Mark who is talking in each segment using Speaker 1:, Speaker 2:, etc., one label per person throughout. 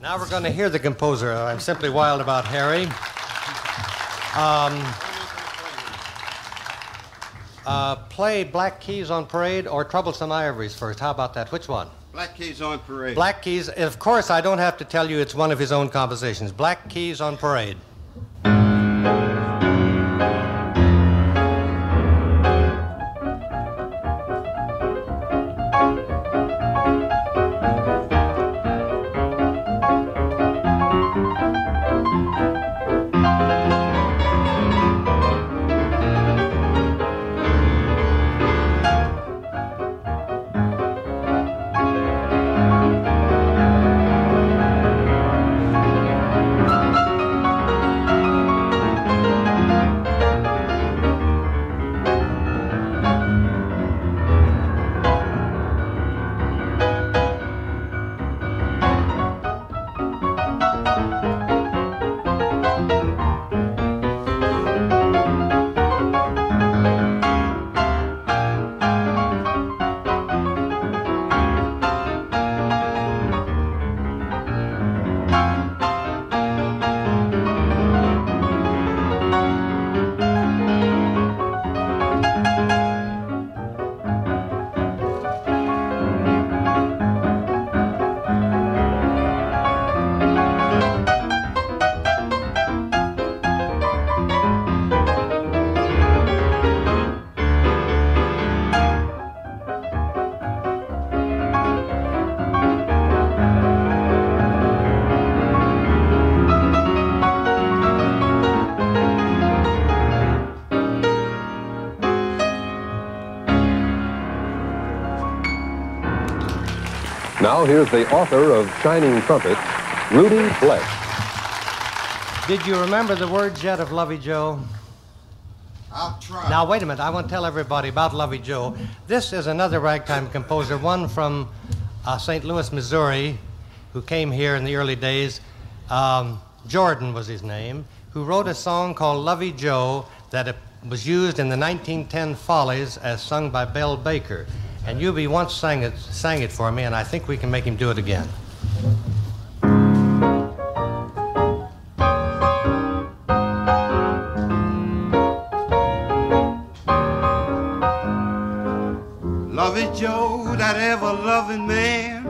Speaker 1: Now we're going to hear the composer. I'm simply wild about Harry. Um, uh, play Black Keys on Parade or Troublesome Ivories first. How about that? Which one?
Speaker 2: Black Keys on Parade.
Speaker 1: Black Keys. Of course, I don't have to tell you it's one of his own compositions. Black Keys on Parade.
Speaker 3: Now here's the author of Shining Trumpets, Rudi Blesh.
Speaker 1: Did you remember the words yet of Lovey Joe?
Speaker 2: I'll try.
Speaker 1: Now, wait a minute. I want to tell everybody about Lovey Joe. This is another ragtime composer, one from uh, St. Louis, Missouri, who came here in the early days. Um, Jordan was his name, who wrote a song called Lovey Joe that uh, was used in the 1910 Follies as sung by Belle Baker. And Eubie once sang it, sang it for me, and I think we can make him do it again.
Speaker 2: Lovey Joe, that ever loving man,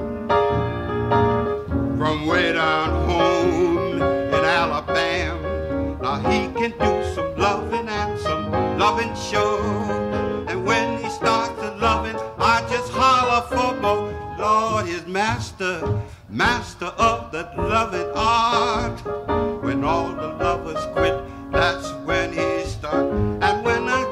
Speaker 2: from way down home in Alabama. Now he can do some loving and some loving sure. Master, master of that loving art. When all the lovers quit, that's when he starts. And when I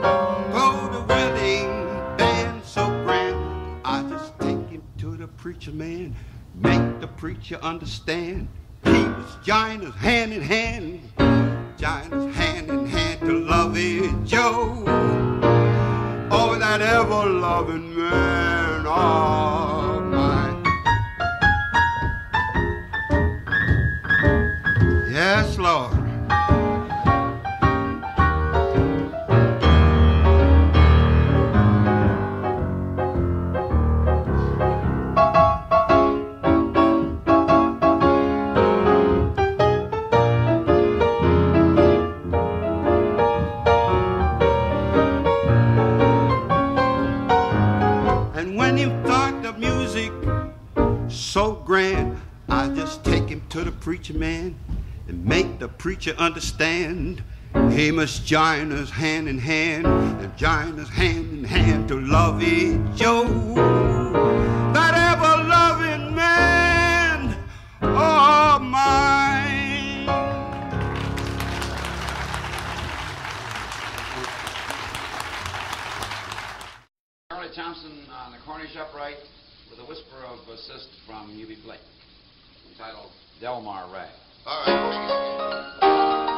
Speaker 2: go to wedding band so grand, I just take him to the preacher man, make the preacher understand. He was us hand in hand, And when he thought the music so grand, I just take him to the preacher man and preacher understand. He must join us hand in hand and join us hand in hand to love each other. That ever loving man of mine.
Speaker 4: Charlie Thompson on the Cornish upright with a whisper of assist from Eubie Blake entitled Delmar Rag.
Speaker 2: All right.